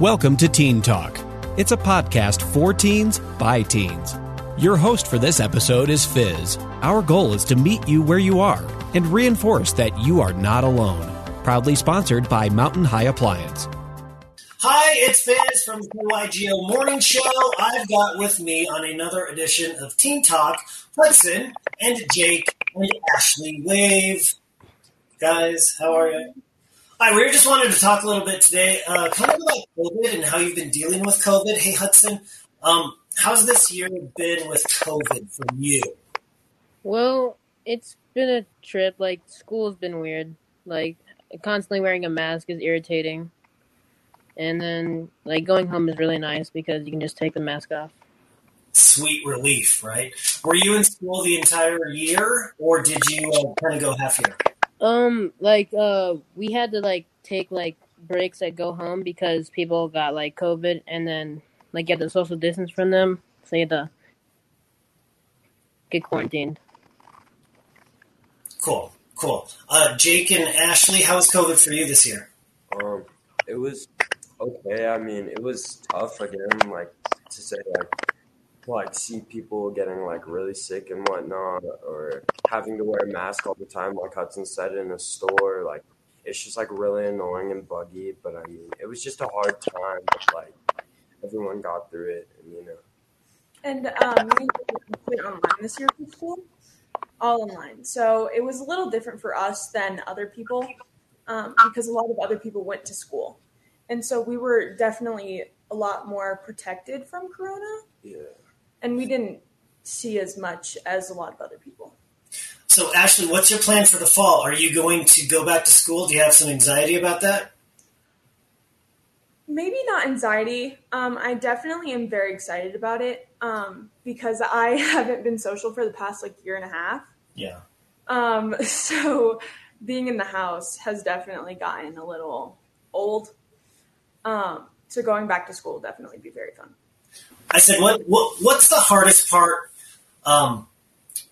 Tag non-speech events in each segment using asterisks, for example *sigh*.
Welcome to Teen Talk. It's a podcast for teens by teens. Your host for this episode is Fizz. Our goal is to meet you where you are and reinforce that you are not alone. Proudly sponsored by Mountain High Appliance. Hi, it's Fizz from the KYGO Morning Show. I've got with me on another edition of Teen Talk Hudson and Jake and Ashley Wave. Guys, how are you? Hi, we just wanted to talk a little bit today, uh, kind of about COVID and how you've been dealing with COVID. Hey, Hudson, um, how's this year been with COVID for you? Well, it's been a trip. Like school's been weird. Like constantly wearing a mask is irritating. And then like going home is really nice because you can just take the mask off. Sweet relief, right? Were you in school the entire year, or did you uh, kind of go half year? Um, like uh, we had to like take like breaks at go home because people got like COVID, and then like get the social distance from them, so you had to get quarantined. Cool, cool. Uh, Jake and Ashley, how was COVID for you this year? Um, it was okay. I mean, it was tough again. Like to say, like like see people getting like really sick and whatnot, or having to wear a mask all the time, like Hudson said in a store. Like it's just like really annoying and buggy. But I mean, it was just a hard time. But like everyone got through it, and you know. And um, we went online this year for school, all online. So it was a little different for us than other people um, because a lot of other people went to school. And so we were definitely a lot more protected from Corona. Yeah. And we didn't see as much as a lot of other people. So, Ashley, what's your plan for the fall? Are you going to go back to school? Do you have some anxiety about that? Maybe not anxiety. Um, I definitely am very excited about it um, because I *laughs* haven't been social for the past like year and a half. Yeah. Um, *laughs* so being in the house has definitely gotten a little old. Um, so going back to school will definitely be very fun. I said, what, what what's the hardest part um,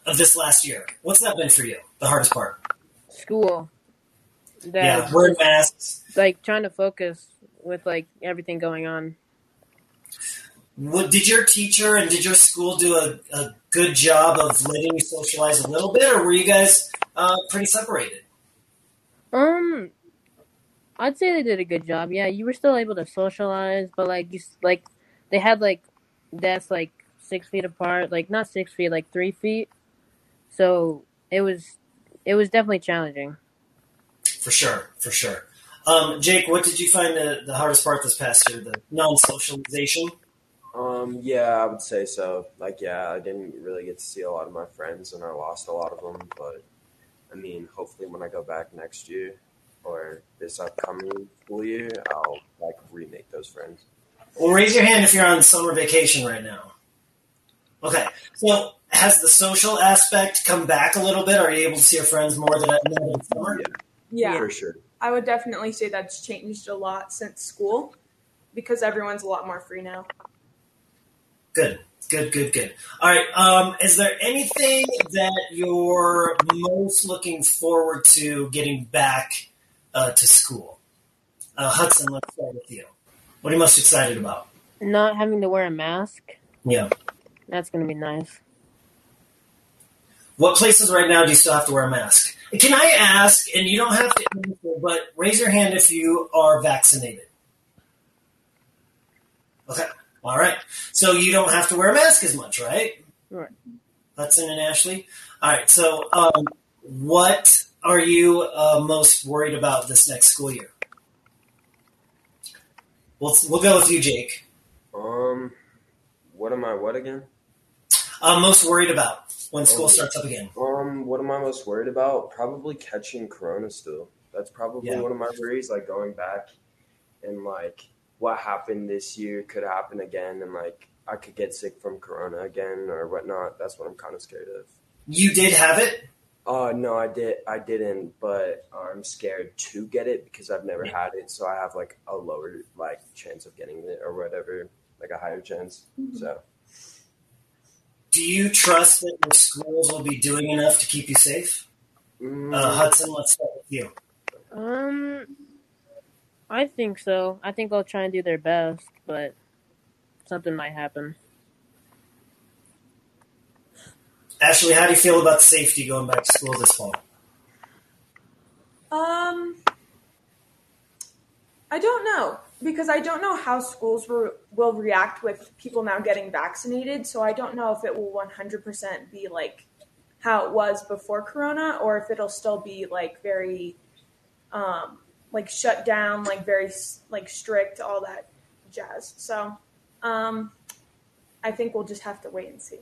of this last year? What's that been for you? The hardest part? School. That, Yeah, wearing masks. Like trying to focus with like everything going on. What, did your teacher and did your school do a, a good job of letting you socialize a little bit, or were you guys uh, pretty separated? Um, I'd say they did a good job. Yeah, you were still able to socialize, but like you like they had like desks like six feet apart, like not six feet, like three feet. So it was it was definitely challenging. For sure, for sure. Um, Jake, what did you find the, the hardest part this past year? The non-socialization. Um, yeah, I would say so. Like, yeah, I didn't really get to see a lot of my friends, and I lost a lot of them. But I mean, hopefully, when I go back next year or this upcoming school year, I'll like remake those friends. Well, raise your hand if you're on summer vacation right now. Okay, so has the social aspect come back a little bit? Are you able to see your friends more than than in summer? Yeah, for sure. I would definitely say that's changed a lot since school because everyone's a lot more free now. Good, good, good, good. All right. Um, is there anything that you're most looking forward to getting back uh, to school? Uh, Hudson, let's start with you. What are you most excited about? Not having to wear a mask, Yeah. that's gonna be nice. What places right now do you still have to wear a mask? Can I ask, and you don't have to answer, but raise your hand if you are vaccinated. Okay. All right. So you don't have to wear a mask as much, right? Right. Hudson and Ashley. All right. So, um, what are you uh, most worried about this next school year? We'll, we'll go with you, Jake. Um, what am I? What again? I'm most worried about when school Oh. starts up again. Um, what am I most worried about? Probably catching corona still. That's probably Yeah. one of my worries. Like going back and like what happened this year could happen again, and like I could get sick from corona again or whatnot. That's what I'm kind of scared of. You did have it. Uh, no, I did. I didn't, but I'm scared to get it because I've never had it. So I have like a lower like chance of getting it or whatever, like a higher chance. So Do you trust that your schools will be doing enough to keep you safe? mm, Uh, Hudson, let's start with you. Um, I think so. I think they'll try and do their best, but something might happen. Ashley, how do you feel about safety going back to school this fall? Um, I don't know because I don't know how schools will react with people now getting vaccinated. So I don't know if it will 100% be like how it was before Corona or if it'll still be like very, um, like shut down, like very like strict, all that jazz. So, um, I think we'll just have to wait and see.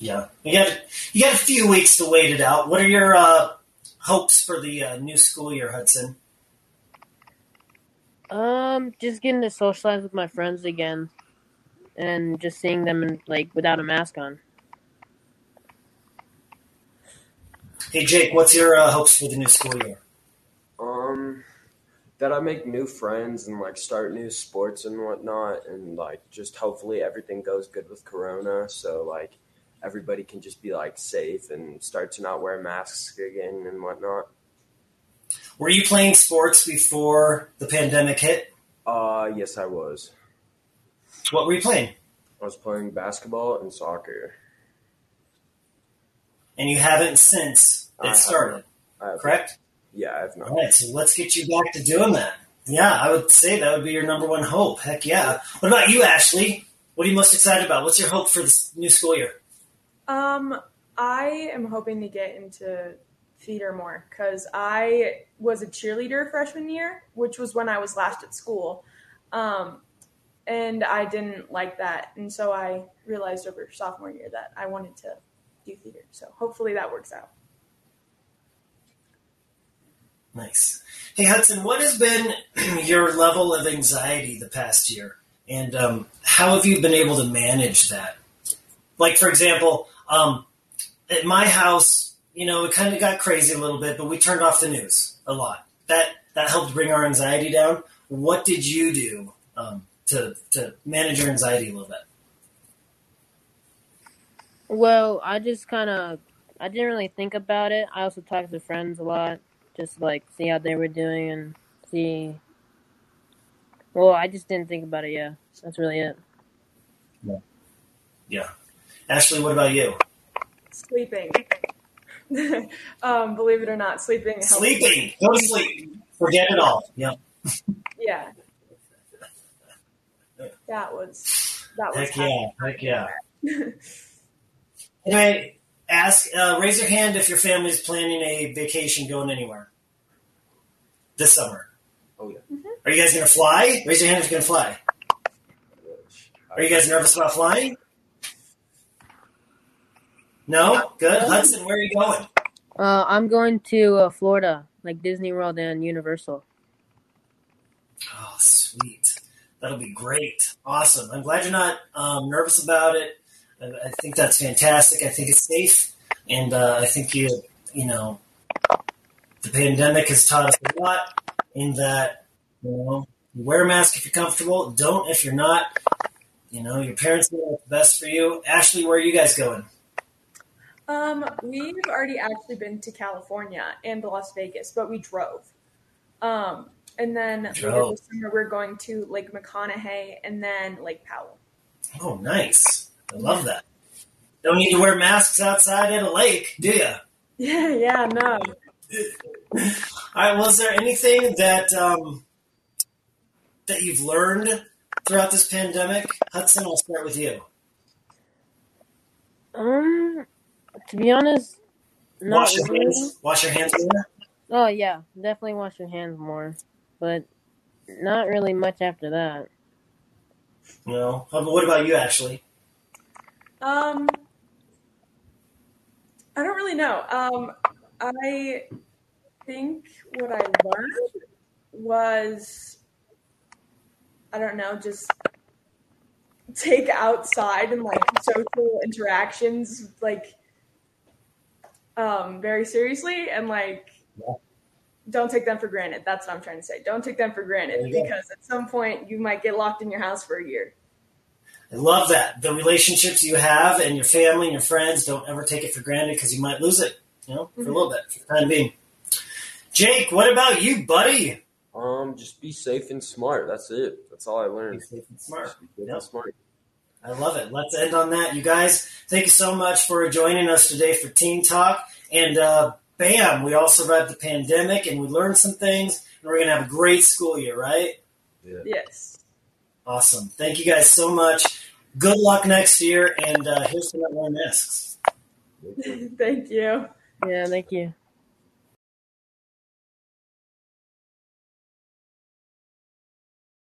Yeah, you got you got a few weeks to wait it out. What are your uh, hopes for the uh, new school year, Hudson? Um, just getting to socialize with my friends again, and just seeing them in, like without a mask on. Hey Jake, what's your uh, hopes for the new school year? Um, that I make new friends and like start new sports and whatnot, and like just hopefully everything goes good with Corona. So like everybody can just be like safe and start to not wear masks again and whatnot. Were you playing sports before the pandemic hit? Uh, yes, I was. What were you playing? I was playing basketball and soccer. And you haven't since it have started, I have, correct? Yeah, I have not. All right, so let's get you back to doing that. Yeah, I would say that would be your number one hope. Heck yeah. What about you, Ashley? What are you most excited about? What's your hope for this new school year? Um, I am hoping to get into theater more because I was a cheerleader freshman year, which was when I was last at school. Um, and I didn't like that. And so I realized over sophomore year that I wanted to do theater. So hopefully that works out. Nice. Hey, Hudson, what has been *clears throat* your level of anxiety the past year? And um, how have you been able to manage that? Like, for example, um, at my house, you know, it kind of got crazy a little bit, but we turned off the news a lot. That that helped bring our anxiety down. What did you do um, to to manage your anxiety a little bit? Well, I just kind of I didn't really think about it. I also talked to friends a lot, just like see how they were doing and see. Well, I just didn't think about it. Yeah, that's really it. Yeah. Ashley, what about you? Sleeping. *laughs* um, believe it or not, sleeping. helps. Sleeping. Go to sleep. Forget it all. Yeah. *laughs* Yeah. That was that was Heck yeah. Heck yeah. Can I ask, uh, raise your hand if your family's planning a vacation going anywhere this summer. Oh yeah. Are you guys going to fly? Raise your hand if you're going to fly. Are you guys nervous about flying? No? Good. Hudson, where are you going? Uh, I'm going to uh, Florida, like Disney World and Universal. Oh, sweet. That'll be great. Awesome. I'm glad you're not um, nervous about it. I, I think that's fantastic. I think it's safe. And uh, I think you, you know, the pandemic has taught us a lot in that, you know, you wear a mask if you're comfortable. Don't if you're not. You know, your parents know what's best for you. Ashley, where are you guys going? Um, we've already actually been to California and Las Vegas, but we drove. Um, and then later this summer we're going to Lake McConaughy and then Lake Powell. Oh, nice. I love that. Don't need to wear masks outside at a lake, do you? *laughs* Yeah, yeah, no. All right. Was there anything that um, that you've learned throughout this pandemic? Hudson, I'll start with you. Um, to be honest, not Wash your really. hands. Wash your hands. More. Oh yeah, definitely wash your hands more, but not really much after that. No. How about- What about you, Ashley? Um, I don't really know. Um, I think what I learned was, I don't know, just take outside and like social interactions like um very seriously and like Yeah. don't take them for granted. That's what I'm trying to say. Don't take them for granted There go. because at some point you might get locked in your house for a year. I love that. The relationships you have and your family and your friends, don't ever take it for granted because you might lose it, you know, for a little bit, for the time being. Jake, what about you, buddy? Um, just be safe and smart. That's it. That's all I learned. Be learned. safe and smart. Just be safe Yep. and smart. I love it. Let's end on that, you guys. Thank you so much for joining us today for Teen Talk. And uh, bam, we all survived the pandemic and we learned some things. And we're gonna have a great school year, right? Yeah. Yes. Awesome. Thank you guys so much. Good luck next year, and uh, here's to not wearing masks. *laughs* Thank you. Yeah, thank you.